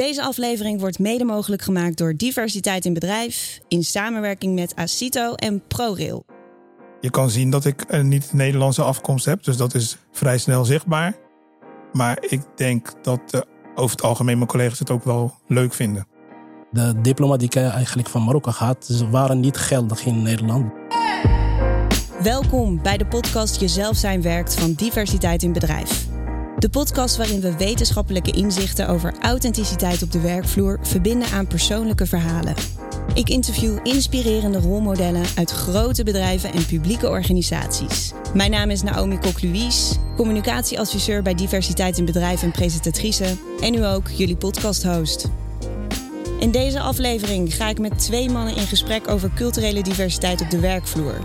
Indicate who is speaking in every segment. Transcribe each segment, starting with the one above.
Speaker 1: Deze aflevering wordt mede mogelijk gemaakt door Diversiteit in Bedrijf in samenwerking met Acito en ProRail.
Speaker 2: Je kan zien dat ik een niet-Nederlandse afkomst heb, dus dat is vrij snel zichtbaar. Maar ik denk dat uh, over het algemeen mijn collega's het ook wel leuk vinden.
Speaker 3: De diploma die ik eigenlijk van Marokko had, ze waren niet geldig in Nederland.
Speaker 1: Welkom bij de podcast Jezelf zijn werkt van Diversiteit in Bedrijf. De podcast waarin we wetenschappelijke inzichten over authenticiteit op de werkvloer verbinden aan persoonlijke verhalen. Ik interview inspirerende rolmodellen uit grote bedrijven en publieke organisaties. Mijn naam is Naomi Kok-Louise, communicatieadviseur bij Diversiteit in Bedrijf en presentatrice en nu ook jullie podcasthost. In deze aflevering ga ik met twee mannen in gesprek over culturele diversiteit op de werkvloer.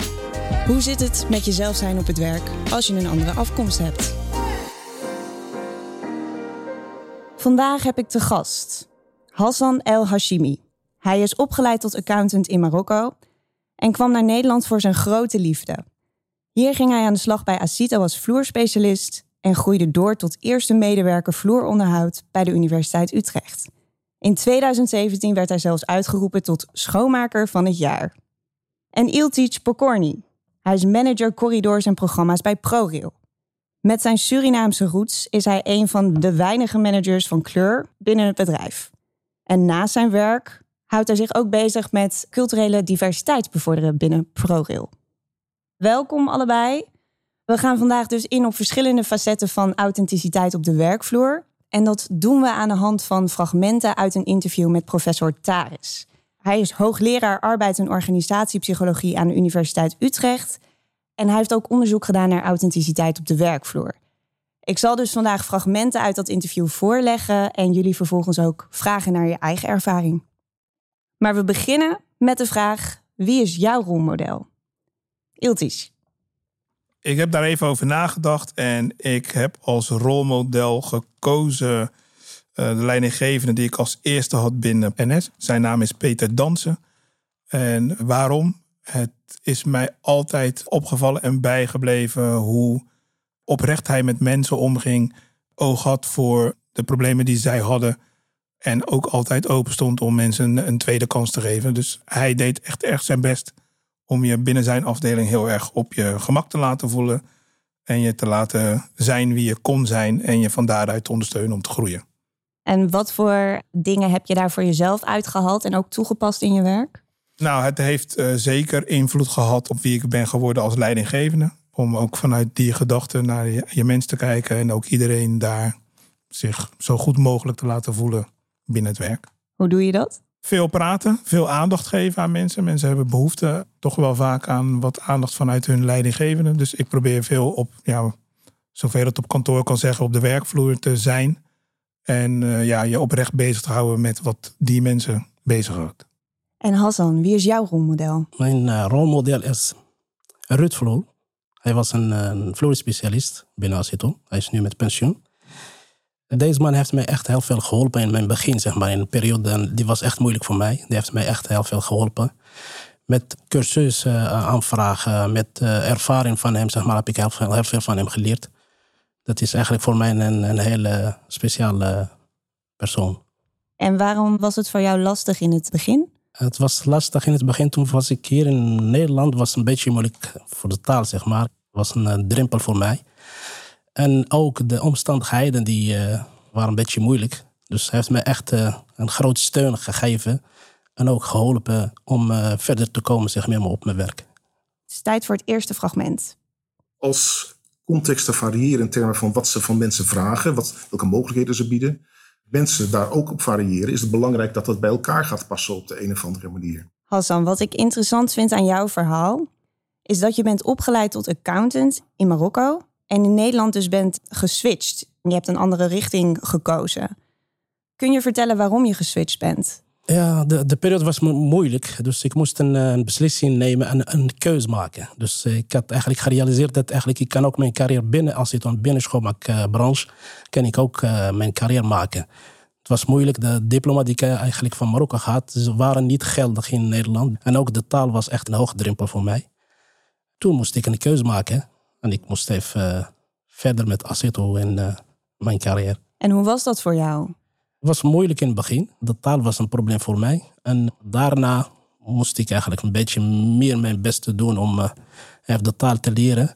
Speaker 1: Hoe zit het met jezelf zijn op het werk als je een andere afkomst hebt? Vandaag heb ik te gast Hassan El Hashimi. Hij is opgeleid tot accountant in Marokko en kwam naar Nederland voor zijn grote liefde. Hier ging hij aan de slag bij Acito als vloerspecialist en groeide door tot eerste medewerker vloeronderhoud bij de Universiteit Utrecht. In 2017 werd hij zelfs uitgeroepen tot schoonmaker van het jaar. En Iltic Pokorny. Hij is manager corridors en programma's bij ProRail. Met zijn Surinaamse roots is hij een van de weinige managers van kleur binnen het bedrijf. En naast zijn werk houdt hij zich ook bezig met culturele diversiteit bevorderen binnen ProRail. Welkom allebei. We gaan vandaag dus in op verschillende facetten van authenticiteit op de werkvloer. En dat doen we aan de hand van fragmenten uit een interview met professor Taris. Hij is hoogleraar arbeid en organisatiepsychologie aan de Universiteit Utrecht. En hij heeft ook onderzoek gedaan naar authenticiteit op de werkvloer. Ik zal dus vandaag fragmenten uit dat interview voorleggen en jullie vervolgens ook vragen naar je eigen ervaring. Maar we beginnen met de vraag: wie is jouw rolmodel? Iltis.
Speaker 2: Ik heb daar even over nagedacht en ik heb als rolmodel gekozen uh, de leidinggevende die ik als eerste had binnen NS. Zijn naam is Peter Dansen. En waarom? Het is mij altijd opgevallen en bijgebleven hoe oprecht hij met mensen omging, oog had voor de problemen die zij hadden. En ook altijd open stond om mensen een tweede kans te geven. Dus hij deed echt erg zijn best om je binnen zijn afdeling heel erg op je gemak te laten voelen. En je te laten zijn wie je kon zijn en je van daaruit te ondersteunen om te groeien.
Speaker 1: En wat voor dingen heb je daar voor jezelf uitgehaald en ook toegepast in je werk?
Speaker 2: Nou, het heeft uh, zeker invloed gehad op wie ik ben geworden als leidinggevende. Om ook vanuit die gedachten naar je, je mens te kijken en ook iedereen daar zich zo goed mogelijk te laten voelen binnen het werk.
Speaker 1: Hoe doe je dat?
Speaker 2: Veel praten, veel aandacht geven aan mensen. Mensen hebben behoefte toch wel vaak aan wat aandacht vanuit hun leidinggevende. Dus ik probeer veel op, ja, zoveel het op kantoor kan zeggen, op de werkvloer te zijn. En uh, ja, je oprecht bezig te houden met wat die mensen bezighoudt.
Speaker 1: En Hassan, wie is jouw rolmodel?
Speaker 3: Mijn uh, rolmodel is Ruud Vloer. Hij was een, een vloerspecialist binnen Acito. Hij is nu met pensioen. Deze man heeft mij echt heel veel geholpen in mijn begin, zeg maar. In een periode, die was echt moeilijk voor mij. Die heeft mij echt heel veel geholpen. Met cursussen uh, aanvragen, met ervaring van hem, zeg maar, heb ik heel veel, heel veel van hem geleerd. Dat is eigenlijk voor mij een, een hele speciale persoon.
Speaker 1: En waarom was het voor jou lastig in het begin?
Speaker 3: Het was lastig in het begin. Toen was ik hier in Nederland. was een beetje moeilijk voor de taal, zeg maar. Het was een uh, drempel voor mij. En ook de omstandigheden die uh, waren een beetje moeilijk. Dus hij heeft me echt uh, een grote steun gegeven. En ook geholpen om verder te komen, zeg maar, op mijn werk.
Speaker 1: Het is tijd voor het eerste fragment.
Speaker 4: Als contexten variëren in termen van wat ze van mensen vragen, wat, welke mogelijkheden ze bieden, mensen daar ook op variëren, is het belangrijk dat dat bij elkaar gaat passen op de een of andere manier.
Speaker 1: Hassan, wat ik interessant vind aan jouw verhaal, is dat je bent opgeleid tot accountant in Marokko en in Nederland dus bent geswitcht. Je hebt een andere richting gekozen. Kun je vertellen waarom je geswitcht bent?
Speaker 3: Ja, de, de periode was moeilijk. Dus ik moest een, een beslissing nemen en een keuze maken. Dus ik had eigenlijk gerealiseerd dat eigenlijk ik kan ook mijn carrière binnen, als ik dan binnen schoonmaakbranche, kan ik ook mijn carrière maken. Het was moeilijk. De diploma die ik eigenlijk van Marokko had, waren niet geldig in Nederland. En ook de taal was echt een hoge drempel voor mij. Toen moest ik een keuze maken. En ik moest even verder met Aceto en mijn carrière.
Speaker 1: En hoe was dat voor jou?
Speaker 3: Was moeilijk in het begin. De taal was een probleem voor mij. En daarna moest ik eigenlijk een beetje meer mijn best doen om uh, de taal te leren.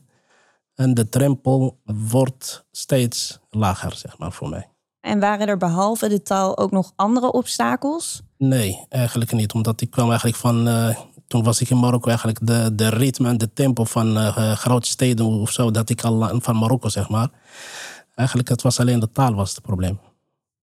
Speaker 3: En de drempel wordt steeds lager, zeg maar, voor mij.
Speaker 1: En waren er behalve de taal ook nog andere obstakels?
Speaker 3: Nee, eigenlijk niet. Omdat ik kwam eigenlijk van... Uh, toen was ik in Marokko eigenlijk de, de ritme en de tempo van uh, grote steden of zo... dat ik al van Marokko, zeg maar. Eigenlijk het was alleen de taal was het probleem.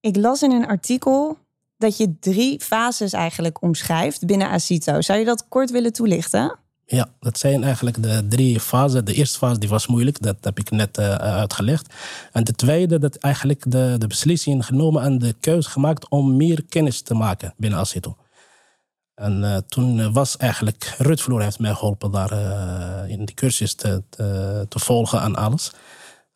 Speaker 1: Ik las in een artikel dat je drie fases eigenlijk omschrijft binnen Acito. Zou je dat kort willen toelichten?
Speaker 3: Ja, dat zijn eigenlijk de drie fasen. De eerste fase die was moeilijk, dat heb ik net uh, uitgelegd. En de tweede, dat eigenlijk de, de beslissing genomen en de keuze gemaakt om meer kennis te maken binnen Acito. En uh, toen was eigenlijk, Rutvloer heeft mij geholpen daar in de cursus te, te, te, volgen en alles.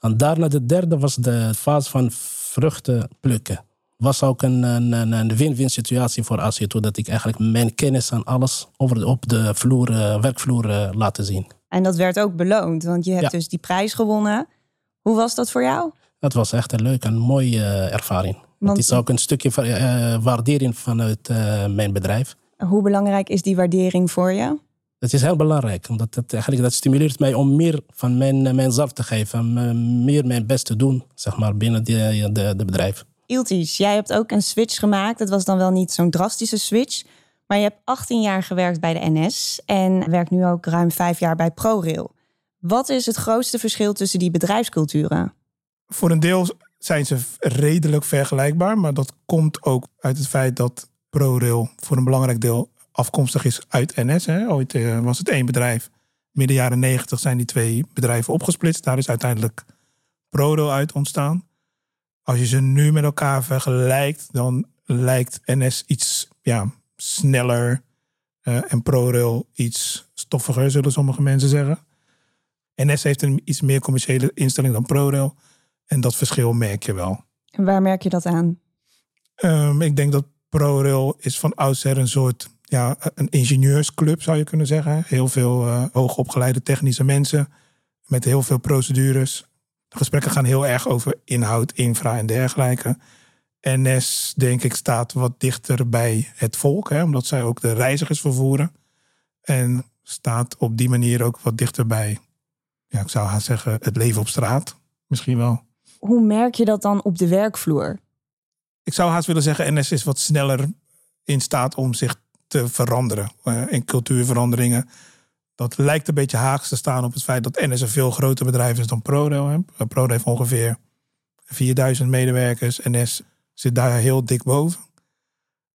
Speaker 3: En daarna de derde was de fase van vruchten plukken was ook een, een, een win-win situatie voor Acito. Dat ik eigenlijk mijn kennis en alles over de, op de vloer, uh, werkvloer uh, laten zien.
Speaker 1: En dat werd ook beloond, want je hebt dus die prijs gewonnen. Hoe was dat voor jou?
Speaker 3: Dat was echt een leuke en mooie uh, ervaring. Want... Het is ook een stukje waardering vanuit mijn bedrijf.
Speaker 1: Hoe belangrijk is die waardering voor je?
Speaker 3: Het is heel belangrijk, omdat het eigenlijk dat stimuleert mij om meer van mijn, mijzelf te geven. Meer mijn best te doen, zeg maar, binnen de, de, de bedrijf.
Speaker 1: Iltis, jij hebt ook een switch gemaakt. Het was dan wel niet zo'n drastische switch. Maar je hebt 18 jaar gewerkt bij de NS en werkt nu ook ruim vijf jaar bij ProRail. Wat is het grootste verschil tussen die bedrijfsculturen?
Speaker 2: Voor een deel zijn ze redelijk vergelijkbaar, maar dat komt ook uit het feit dat ProRail voor een belangrijk deel afkomstig is uit NS. Hè. Ooit eh, was het één bedrijf. Midden jaren negentig zijn die twee bedrijven opgesplitst. Daar is uiteindelijk ProRail uit ontstaan. Als je ze nu met elkaar vergelijkt, dan lijkt NS iets ja, sneller uh, en ProRail iets stoffiger, zullen sommige mensen zeggen. NS heeft een iets meer commerciële instelling dan ProRail. En dat verschil merk je wel.
Speaker 1: En waar merk je dat aan?
Speaker 2: Um, ik denk dat ProRail is van oudsher een soort ja, een ingenieursclub, zou je kunnen zeggen. Heel veel uh, hoogopgeleide technische mensen met heel veel procedures. De gesprekken gaan heel erg over inhoud, infra en dergelijke. NS, denk ik, staat wat dichter bij het volk, hè, omdat zij ook de reizigers vervoeren. En staat op die manier ook wat dichter bij, ja, ik zou haast zeggen, het leven op straat. Misschien wel.
Speaker 1: Hoe merk je dat dan op de werkvloer?
Speaker 2: Ik zou haast willen zeggen, NS is wat sneller in staat om zich te veranderen. Uh, in cultuurveranderingen dat lijkt een beetje haaks te staan op het feit dat NS een veel groter bedrijf is dan ProRail. ProRail heeft ongeveer 4000 medewerkers. NS zit daar heel dik boven.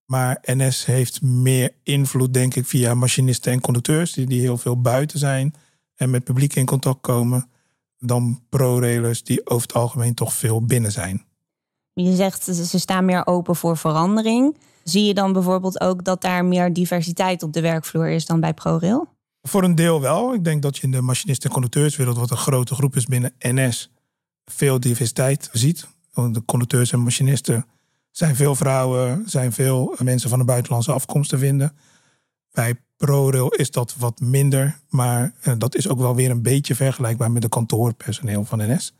Speaker 2: Maar NS heeft meer invloed, denk ik, via machinisten en conducteurs, die, die heel veel buiten zijn en met publiek in contact komen, dan pro-railers die over het algemeen toch veel binnen zijn.
Speaker 1: Je zegt ze staan meer open voor verandering. Zie je dan bijvoorbeeld ook dat daar meer diversiteit op de werkvloer is dan bij ProRail?
Speaker 2: Voor een deel wel. Ik denk dat je in de machinisten- en conducteurswereld, wat een grote groep is binnen NS, veel diversiteit ziet. De conducteurs en machinisten zijn veel vrouwen, zijn veel mensen van de buitenlandse afkomst te vinden. Bij ProRail is dat wat minder, maar eh, dat is ook wel weer een beetje vergelijkbaar met de kantoorpersoneel van NS.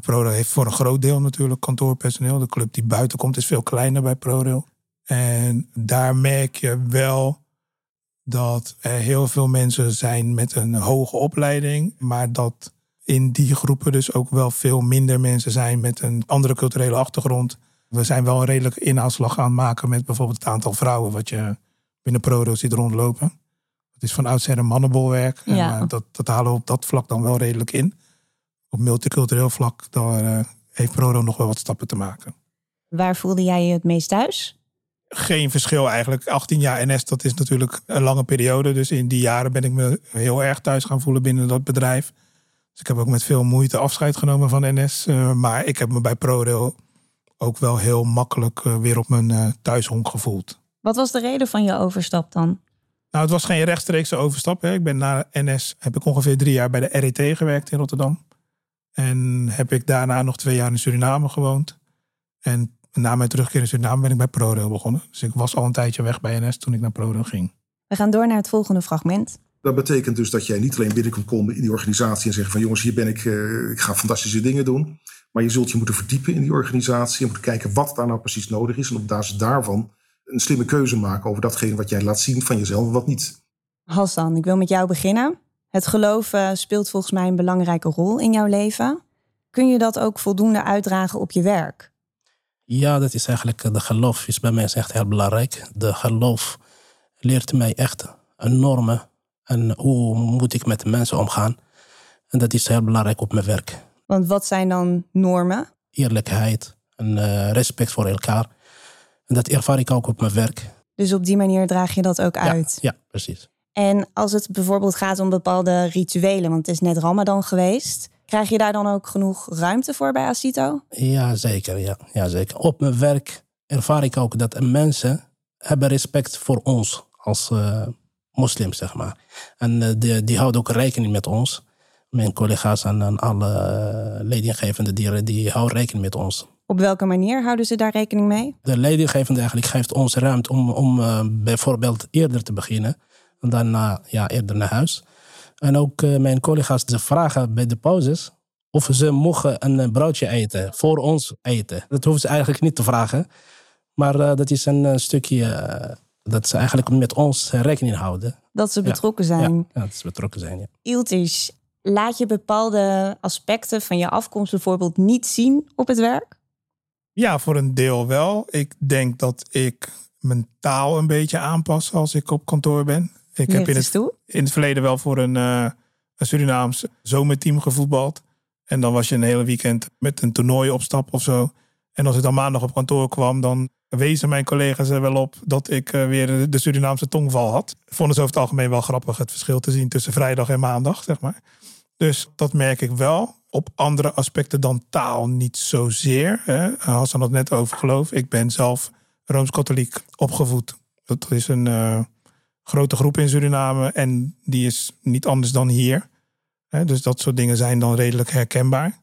Speaker 2: ProRail heeft voor een groot deel natuurlijk kantoorpersoneel. De club die buiten komt is veel kleiner bij ProRail. En daar merk je wel dat er heel veel mensen zijn met een hoge opleiding, maar dat in die groepen dus ook wel veel minder mensen zijn met een andere culturele achtergrond. We zijn wel een redelijke inhaalslag aan het maken met bijvoorbeeld het aantal vrouwen wat je binnen ProRo ziet rondlopen. Het is van oudsher een mannenbolwerk. Ja. En dat, dat halen we op dat vlak dan wel redelijk in. Op multicultureel vlak daar, uh, heeft ProRo nog wel wat stappen te maken.
Speaker 1: Waar voelde jij je het meest thuis?
Speaker 2: Geen verschil eigenlijk. 18 jaar NS, dat is natuurlijk een lange periode. Dus in die jaren ben ik me heel erg thuis gaan voelen binnen dat bedrijf. Dus ik heb ook met veel moeite afscheid genomen van NS. Uh, eh, maar ik heb me bij ProRail ook wel heel makkelijk uh, weer op mijn uh, thuishonk gevoeld.
Speaker 1: Wat was de reden van je overstap dan?
Speaker 2: Nou, het was geen rechtstreekse overstap. Hè. Ik ben na NS, heb ik ongeveer drie jaar bij de RET gewerkt in Rotterdam. En heb ik daarna nog twee jaar in Suriname gewoond. En na mijn terugkeer in Suriname ben ik bij ProRail begonnen. Dus ik was al een tijdje weg bij NS toen ik naar ProRail ging.
Speaker 1: We gaan door naar het volgende fragment.
Speaker 4: Dat betekent dus dat jij niet alleen binnen kan komen in die organisatie en zeggen van jongens, hier ben ik, uh, ik ga fantastische dingen doen. Maar je zult je moeten verdiepen in die organisatie en moeten kijken wat daar nou precies nodig is. En op basis daarvan een slimme keuze maken over datgene wat jij laat zien van jezelf en wat niet.
Speaker 1: Hassan, ik wil met jou beginnen. Het geloof speelt volgens mij een belangrijke rol in jouw leven. Kun je dat ook voldoende uitdragen op je werk?
Speaker 3: Ja, dat is eigenlijk, de geloof is bij mij echt heel belangrijk. De geloof leert mij echt enorme en hoe moet ik met de mensen omgaan. En dat is heel belangrijk op mijn werk.
Speaker 1: Want wat zijn dan normen?
Speaker 3: Eerlijkheid en uh, respect voor elkaar. En dat ervaar ik ook op mijn werk.
Speaker 1: Dus op die manier draag je dat ook uit?
Speaker 3: Ja, precies.
Speaker 1: En als het bijvoorbeeld gaat om bepaalde rituelen, want het is net Ramadan geweest. Krijg je daar dan ook genoeg ruimte voor bij Asito?
Speaker 3: Ja, zeker. Ja, ja, zeker. Op mijn werk ervaar ik ook dat mensen hebben respect voor ons als uh, moslims, zeg maar. En uh, die, die houden ook rekening met ons. Mijn collega's en, en alle uh, leidinggevende dieren, die houden rekening met ons.
Speaker 1: Op welke manier houden ze daar rekening mee?
Speaker 3: De leidinggevende eigenlijk geeft ons ruimte om, om bijvoorbeeld eerder te beginnen. En dan ja, eerder naar huis. En ook uh, mijn collega's ze vragen bij de pauzes of ze mogen een eh, broodje eten, voor ons eten. Dat hoeven ze eigenlijk niet te vragen. Maar uh, dat is een stukje dat ze eigenlijk met ons rekening houden.
Speaker 1: Dat ze betrokken zijn.
Speaker 3: Ja, ja, dat ze betrokken zijn, ja.
Speaker 1: Iltish, laat je bepaalde aspecten van je afkomst bijvoorbeeld niet zien op het werk?
Speaker 2: Ja, voor een deel wel. Ik denk dat ik mijn taal een beetje aanpas als ik op kantoor ben. Ik heb in het, in het verleden wel voor een, uh, Surinaams zomerteam gevoetbald. En dan was je een hele weekend met een toernooi op stap of zo. En als ik dan maandag op kantoor kwam, dan wezen mijn collega's er wel op dat ik uh, weer de Surinaamse tongval had. Vonden ze over het algemeen wel grappig het verschil te zien tussen vrijdag en maandag, zeg maar. Dus dat merk ik wel. Op andere aspecten dan taal niet zozeer. Hè. Hassan had het net over geloof. Ik ben zelf Rooms-Katholiek opgevoed. Dat is een... Uh, grote groep in Suriname en die is niet anders dan hier. dus dat soort dingen zijn dan redelijk herkenbaar.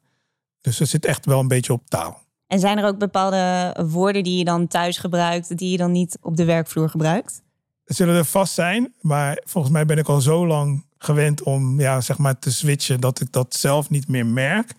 Speaker 2: Dus het zit echt wel een beetje op taal.
Speaker 1: En zijn er ook bepaalde woorden die je dan thuis gebruikt, die je dan niet op de werkvloer gebruikt?
Speaker 2: Er zullen er vast zijn, maar volgens mij ben ik al zo lang gewend om ja, zeg maar te switchen dat ik dat zelf niet meer merk.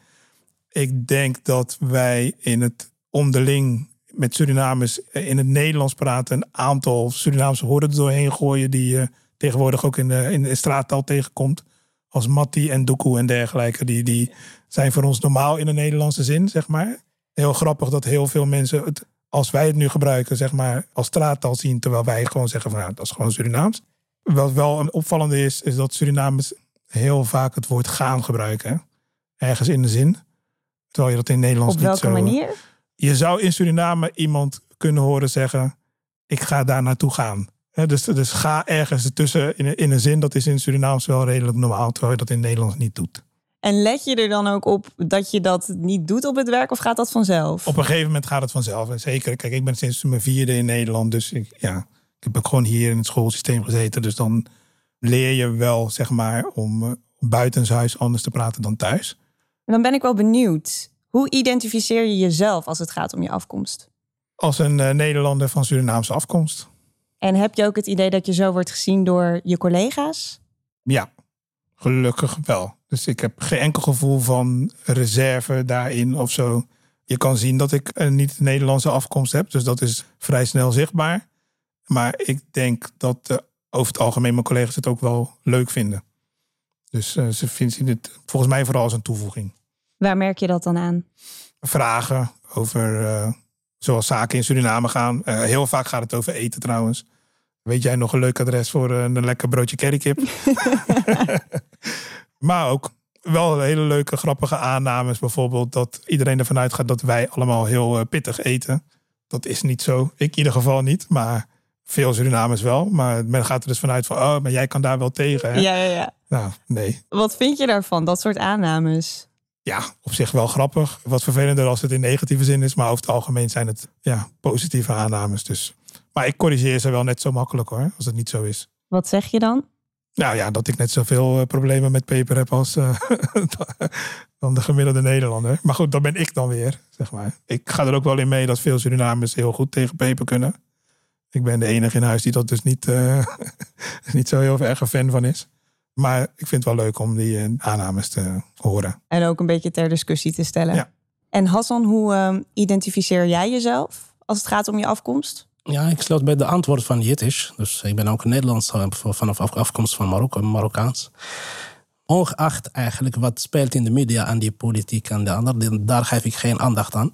Speaker 2: Ik denk dat wij in het onderling met Surinamers in het Nederlands praten. Een aantal Surinaamse woorden er doorheen gooien die je tegenwoordig ook in de, in de straattaal tegenkomt. Als Matti en Doekoe en dergelijke. Die, die zijn voor ons normaal in de Nederlandse zin, zeg maar. Heel grappig dat heel veel mensen het, als wij het nu gebruiken, zeg maar, als straattaal zien. Terwijl wij gewoon zeggen van, ja, dat is gewoon Surinaams. Wat wel een opvallende is, is dat Surinamers heel vaak het woord gaan gebruiken. Ergens in de zin. Terwijl je dat in Nederlands
Speaker 1: niet zo... Op welke manier?
Speaker 2: Je zou in Suriname iemand kunnen horen zeggen: Ik ga daar naartoe gaan. dus, dus ga ergens ertussen in, in een zin, dat is in Surinaams wel redelijk normaal, terwijl je dat in Nederlands niet doet.
Speaker 1: En let je er dan ook op dat je dat niet doet op het werk of gaat dat vanzelf?
Speaker 2: Op een gegeven moment gaat het vanzelf. En zeker, kijk, ik ben sinds mijn vierde in Nederland, dus ik, ja, ik heb ook gewoon hier in het schoolsysteem gezeten. Dus dan leer je wel, zeg maar, om uh, buitenshuis anders te praten dan thuis.
Speaker 1: En dan ben ik wel benieuwd. Hoe identificeer je jezelf als het gaat om je afkomst?
Speaker 2: Als een uh, Nederlander van Surinaamse afkomst.
Speaker 1: En heb je ook het idee dat je zo wordt gezien door je collega's?
Speaker 2: Ja, gelukkig wel. Dus ik heb geen enkel gevoel van reserve daarin of zo. Je kan zien dat ik een niet-Nederlandse afkomst heb, dus dat is vrij snel zichtbaar. Maar ik denk dat uh, over het algemeen mijn collega's het ook wel leuk vinden. Dus uh, ze vinden het volgens mij vooral als een toevoeging.
Speaker 1: Waar merk je dat dan aan?
Speaker 2: Vragen over uh, zoals zaken in Suriname gaan. Uh, heel vaak gaat het over eten trouwens. Weet jij nog een leuk adres voor uh, een lekker broodje currykip? maar ook wel hele leuke, grappige aannames. Bijvoorbeeld dat iedereen ervan uitgaat dat wij allemaal heel pittig eten. Dat is niet zo. Ik in ieder geval niet. Maar veel Surinamers wel. Maar men gaat er dus vanuit van... oh, maar jij kan daar wel tegen. Hè?
Speaker 1: Ja, ja, ja.
Speaker 2: Nou, nee.
Speaker 1: Wat vind je daarvan, dat soort aannames?
Speaker 2: Ja, op zich wel grappig. Wat vervelender als het in negatieve zin is. Maar over het algemeen zijn het ja, positieve aannames. Dus. Maar ik corrigeer ze wel net zo makkelijk hoor, als het niet zo is.
Speaker 1: Wat zeg je dan?
Speaker 2: Nou ja, dat ik net zoveel uh, problemen met peper heb als uh, dan de gemiddelde Nederlander. Maar goed, dat ben ik dan weer, zeg maar. Ik ga er ook wel in mee dat veel Surinamers heel goed tegen peper kunnen. Ik ben de enige in huis die dat dus niet, uh, niet zo heel erg een fan van is. Maar ik vind het wel leuk om die uh, aannames te horen.
Speaker 1: En ook een beetje ter discussie te stellen.
Speaker 2: Ja.
Speaker 1: En Hassan, hoe uh, identificeer jij jezelf als het gaat om je afkomst?
Speaker 3: Ja, ik sluit bij de antwoord van Jiddisch. Dus ik ben ook Nederlands vanaf afkomst van Marokko, Marokkaans. Ongeacht eigenlijk wat speelt in de media en die politiek en de andere, daar geef ik geen aandacht aan.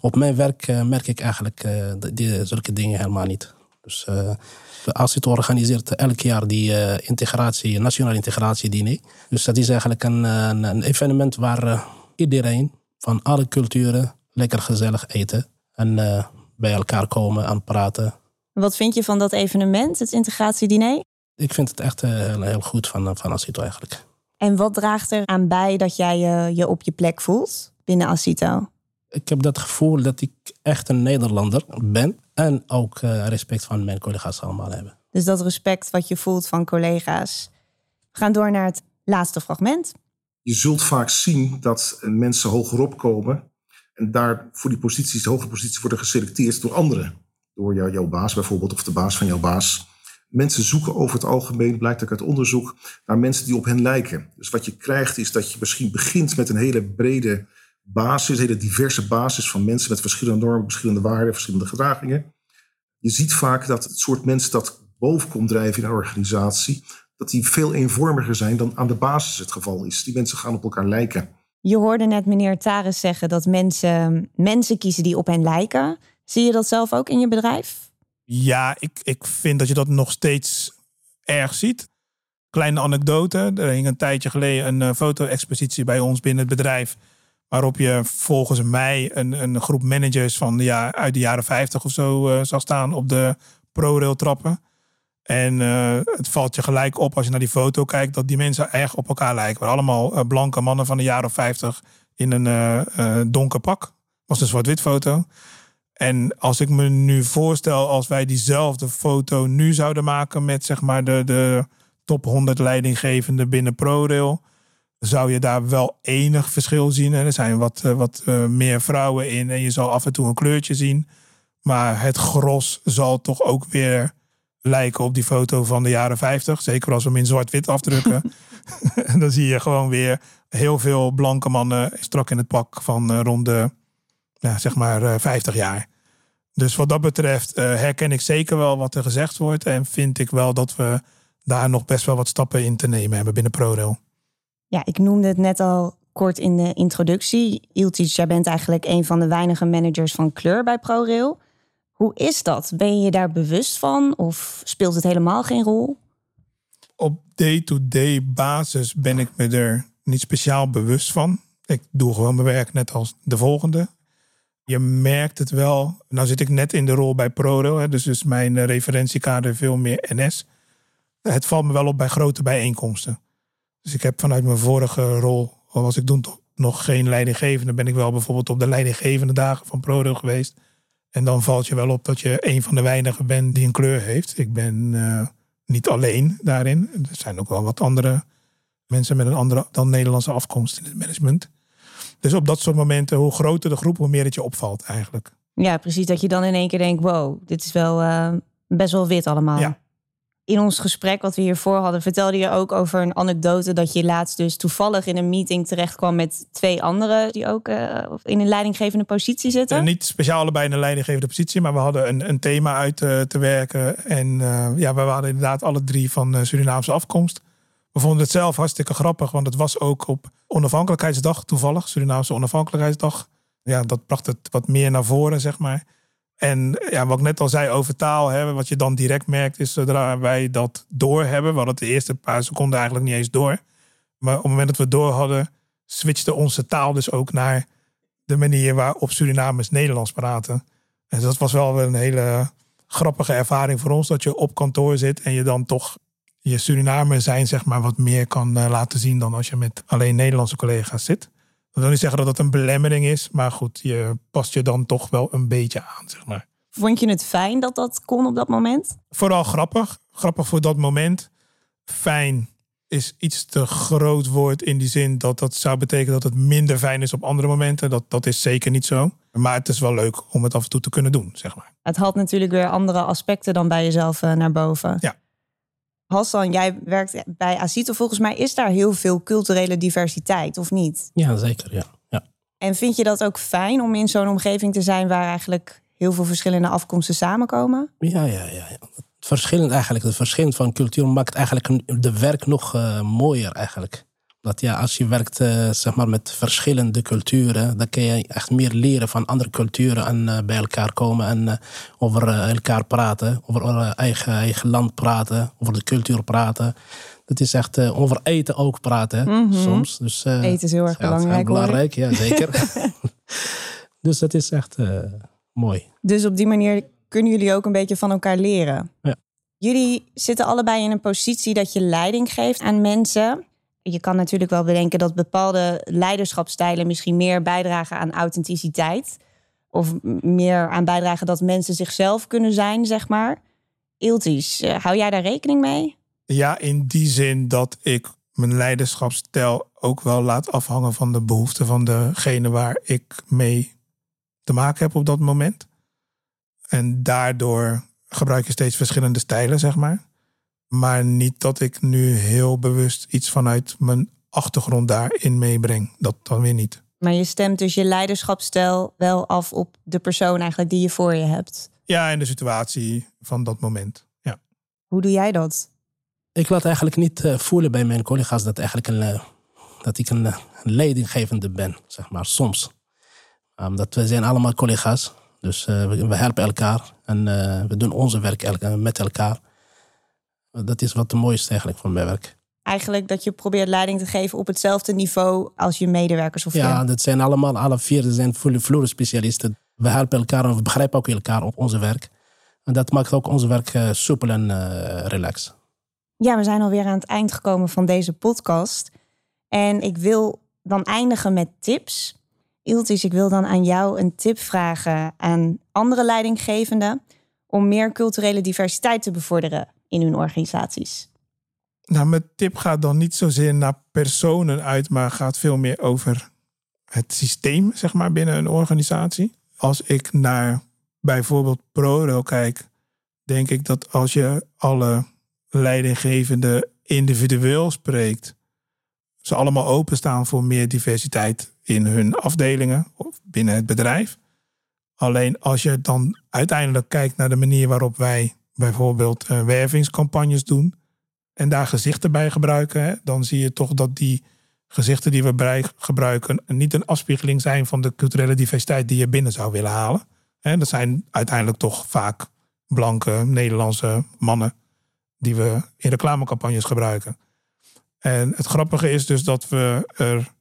Speaker 3: Op mijn werk uh, merk ik eigenlijk uh, die, zulke dingen helemaal niet. Dus uh, als het organiseert elk jaar die integratie, nationale integratiediner. Dus dat is eigenlijk een, een, een evenement waar iedereen van alle culturen lekker gezellig eten en bij elkaar komen en praten.
Speaker 1: Wat vind je van dat evenement, het integratiediner?
Speaker 3: Ik vind het echt heel, heel goed van, van Asito eigenlijk.
Speaker 1: En wat draagt er aan bij dat jij je, je op je plek voelt binnen Asito?
Speaker 3: Ik heb dat gevoel dat ik echt een Nederlander ben. En ook uh, respect van mijn collega's allemaal hebben.
Speaker 1: Dus dat respect wat je voelt van collega's. We gaan door naar het laatste fragment.
Speaker 4: Je zult vaak zien dat mensen hogerop komen. En daar voor die posities, de hogere posities, worden geselecteerd door anderen. Door jou, jouw baas bijvoorbeeld, of de baas van jouw baas. Mensen zoeken over het algemeen, blijkt ook uit onderzoek, naar mensen die op hen lijken. Dus wat je krijgt is dat je misschien begint met een hele brede basis, hele diverse basis van mensen met verschillende normen, verschillende waarden, verschillende gedragingen. Je ziet vaak dat het soort mensen dat boven komt drijven in een organisatie, dat die veel eenvormiger zijn dan aan de basis het geval is. Die mensen gaan op elkaar lijken.
Speaker 1: Je hoorde net meneer Taris zeggen dat mensen mensen kiezen die op hen lijken. Zie je dat zelf ook in je bedrijf?
Speaker 2: Ja, ik, ik vind dat je dat nog steeds erg ziet. Kleine anekdote. Er hing een tijdje geleden een uh, foto-expositie bij ons binnen het bedrijf. Waarop je volgens mij een, een groep managers van de ja, uit de jaren 50 of zo uh, zag staan op de ProRail trappen. En uh, het valt je gelijk op als je naar die foto kijkt dat die mensen erg op elkaar lijken. We allemaal blanke mannen van de jaren 50 in een donker pak. was een zwart-wit foto. En als ik me nu voorstel, als wij diezelfde foto nu zouden maken met zeg maar de, de top 100 leidinggevende binnen ProRail, zou je daar wel enig verschil zien. Er zijn wat, eh, wat uh, meer vrouwen in en je zal af en toe een kleurtje zien. Maar het gros zal toch ook weer lijken op die foto van de jaren 50. Zeker als we hem in zwart-wit afdrukken. dan zie je gewoon weer heel veel blanke mannen strak in het pak van uh, rond de ja, zeg maar 50 jaar. Dus wat dat betreft uh, herken ik zeker wel wat er gezegd wordt. En vind ik wel dat we daar nog best wel wat stappen in te nemen hebben binnen ProRail.
Speaker 1: Ja, ik noemde het net al kort in de introductie. Iltic, jij bent eigenlijk een van de weinige managers van kleur bij ProRail. Hoe is dat? Ben je daar bewust van of speelt het helemaal geen rol?
Speaker 2: Op day-to-day basis ben ik me er niet speciaal bewust van. Ik doe gewoon mijn werk net als de volgende. Je merkt het wel. Nou zit ik net in de rol bij ProRail, dus is mijn eh, referentiekader veel meer NS. Het valt me wel op bij grote bijeenkomsten. Dus ik heb vanuit mijn vorige rol, al was ik toen nog geen leidinggevende, ben ik wel bijvoorbeeld op de leidinggevende dagen van ProRail geweest. En dan valt je wel op dat je een van de weinigen bent die een kleur heeft. Ik ben uh, niet alleen daarin. Er zijn ook wel wat andere mensen met een andere dan Nederlandse afkomst in het management. Dus op dat soort momenten, hoe groter de groep, hoe meer het je opvalt eigenlijk.
Speaker 1: Ja, precies. Dat je dan in één keer denkt, wow, dit is wel uh, best wel wit allemaal.
Speaker 2: Ja.
Speaker 1: In ons gesprek wat we hiervoor hadden, vertelde je ook over een anekdote dat je laatst dus toevallig in een meeting terecht kwam met twee anderen die ook uh, in een leidinggevende positie zitten.
Speaker 2: En niet speciaal allebei in een leidinggevende positie, maar we hadden een, een thema uit uh, te werken. En ja, we waren inderdaad alle drie van Surinaamse afkomst. We vonden het zelf hartstikke grappig, want het was ook op onafhankelijkheidsdag toevallig, Surinaamse onafhankelijkheidsdag. Ja, dat bracht het wat meer naar voren, zeg maar. En ja, wat ik net al zei over taal, hè, wat je dan direct merkt, is zodra wij dat doorhebben. We hadden het de eerste paar seconden eigenlijk niet eens door. Maar op het moment dat we door hadden, switchte onze taal dus ook naar de manier waarop Surinamers Nederlands praten. En dat was wel een hele grappige ervaring voor ons, dat je op kantoor zit en je dan toch je Surinamer zijn zeg maar wat meer kan uh, laten zien dan als je met alleen Nederlandse collega's zit. Dat wil niet zeggen dat dat een belemmering is, maar goed, je past je dan toch wel een beetje aan, zeg maar.
Speaker 1: Vond je het fijn dat dat kon op dat moment?
Speaker 2: Vooral grappig. Grappig voor dat moment. Fijn is iets te groot woord in die zin dat dat zou betekenen dat het minder fijn is op andere momenten. Dat, dat is zeker niet zo. Maar het is wel leuk om het af en toe te kunnen doen, zeg maar.
Speaker 1: Het had natuurlijk weer andere aspecten dan bij jezelf uh, naar boven.
Speaker 2: Ja.
Speaker 1: Hassan, jij werkt bij Asito. Volgens mij is daar heel veel culturele diversiteit, of niet?
Speaker 3: Ja, zeker. Ja. Ja.
Speaker 1: En vind je dat ook fijn om in zo'n omgeving te zijn waar eigenlijk heel veel verschillende afkomsten samenkomen?
Speaker 3: Ja, ja, ja. ja. Het verschillend eigenlijk, het verschil van cultuur maakt eigenlijk de werk nog uh, mooier eigenlijk. Dat ja, als je werkt uh, zeg maar met verschillende culturen, dan kun je echt meer leren van andere culturen en uh, bij elkaar komen en over elkaar praten, over eigen, eigen land praten, over de cultuur praten. Dat is echt over eten ook praten mm -hmm. soms. Dus,
Speaker 1: eten is heel erg belangrijk.
Speaker 3: Heel belangrijk, ja zeker. dus dat is echt mooi.
Speaker 1: Dus op die manier kunnen jullie ook een beetje van elkaar leren.
Speaker 3: Ja.
Speaker 1: Jullie zitten allebei in een positie dat je leiding geeft aan mensen. Je kan natuurlijk wel bedenken dat bepaalde leiderschapstijlen misschien meer bijdragen aan authenticiteit. Of meer aan bijdragen dat mensen zichzelf kunnen zijn, zeg maar. Iltis, eh, hou jij daar rekening mee?
Speaker 2: Ja, in die zin dat ik mijn leiderschapsstijl ook wel laat afhangen van de behoeften van degene waar ik mee te maken heb op dat moment. En daardoor gebruik je steeds verschillende stijlen, zeg maar. Maar niet dat ik nu heel bewust iets vanuit mijn achtergrond daarin meebreng. Dat dan weer niet.
Speaker 1: Maar je stemt dus je leiderschapsstijl wel af op de persoon eigenlijk die je voor je hebt.
Speaker 2: Ja, en de situatie van dat moment. Ja.
Speaker 1: Hoe doe jij dat?
Speaker 3: Ik laat eigenlijk niet uh, voelen bij mijn collega's dat, eigenlijk een, uh, dat ik een, uh, leidinggevende ben, zeg maar, soms. Omdat we zijn allemaal collega's. Dus uh, we, we, helpen elkaar en uh, we doen onze werk elke, met elkaar. Dat is wat het mooiste eigenlijk van mijn werk.
Speaker 1: Eigenlijk dat je probeert leiding te geven op hetzelfde niveau als je medewerkers of
Speaker 3: Ja, dat zijn allemaal, alle vier zijn vloer specialisten. We helpen elkaar en we begrijpen ook elkaar op onze werk. En dat maakt ook ons werk uh, soepel en relax.
Speaker 1: Ja, we zijn alweer aan het eind gekomen van deze podcast. En ik wil dan eindigen met tips. Iltis, ik wil dan aan jou een tip vragen aan andere leidinggevenden om meer culturele diversiteit te bevorderen in hun organisaties.
Speaker 2: Nou, mijn tip gaat dan niet zozeer naar personen uit, maar gaat veel meer over het systeem, zeg maar, binnen een organisatie. Als ik naar bijvoorbeeld ProRail kijk, denk ik dat als je alle leidinggevenden individueel spreekt, ze allemaal openstaan voor meer diversiteit in hun afdelingen of binnen het bedrijf. Alleen als je dan uiteindelijk kijkt naar de manier waarop wij bijvoorbeeld uh, wervingscampagnes doen en daar gezichten bij gebruiken, hè, dan zie je toch dat die gezichten die we gebruiken niet een afspiegeling zijn van de culturele diversiteit die je binnen zou willen halen. Hè, dat zijn uiteindelijk toch vaak blanke Nederlandse mannen die we in reclamecampagnes gebruiken. En het grappige is dus dat we er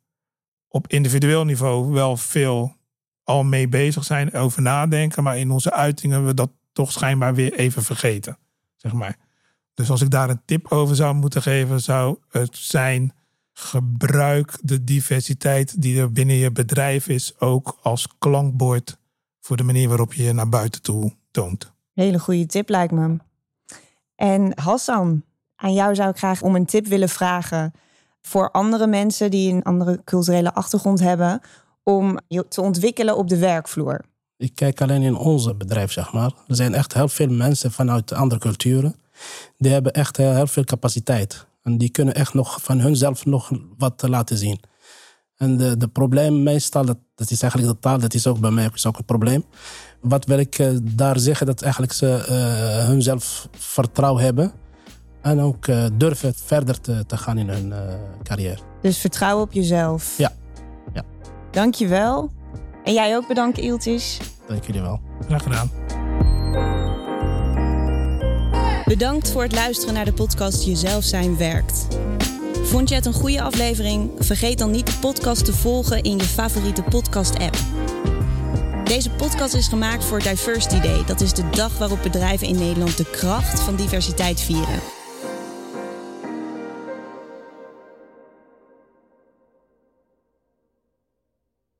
Speaker 2: op individueel niveau wel veel al mee bezig zijn, over nadenken, maar in onze uitingen we dat toch schijnbaar weer even vergeten, zeg maar. Dus als ik daar een tip over zou moeten geven, zou het zijn: gebruik de diversiteit die er binnen je bedrijf is ook als klankbord voor de manier waarop je je naar buiten toe toont.
Speaker 1: Hele goede tip lijkt me. En Hassan, aan jou zou ik graag om een tip willen vragen voor andere mensen die een andere culturele achtergrond hebben, om je te ontwikkelen op de werkvloer?
Speaker 3: Ik kijk alleen in onze bedrijf, zeg maar. Er zijn echt heel veel mensen vanuit andere culturen. Die hebben echt heel veel capaciteit. En die kunnen echt nog van hunzelf nog wat laten zien. En de, de probleem meestal, dat, dat is eigenlijk de taal, dat is ook bij mij is ook een probleem. Wat wil ik uh, daar zeggen? Dat eigenlijk ze uh, hunzelf vertrouwen hebben. En ook uh, durven verder te, te, gaan in hun carrière.
Speaker 1: Dus vertrouwen op jezelf.
Speaker 3: Ja. ja.
Speaker 1: Dankjewel. En jij ook bedankt, Iltis.
Speaker 3: Dank jullie wel.
Speaker 2: Graag gedaan.
Speaker 1: Bedankt voor het luisteren naar de podcast Jezelf zijn werkt. Vond je het een goede aflevering? Vergeet dan niet de podcast te volgen in je favoriete podcast-app. Deze podcast is gemaakt voor Diversity Day. Dat is de dag waarop bedrijven in Nederland de kracht van diversiteit vieren.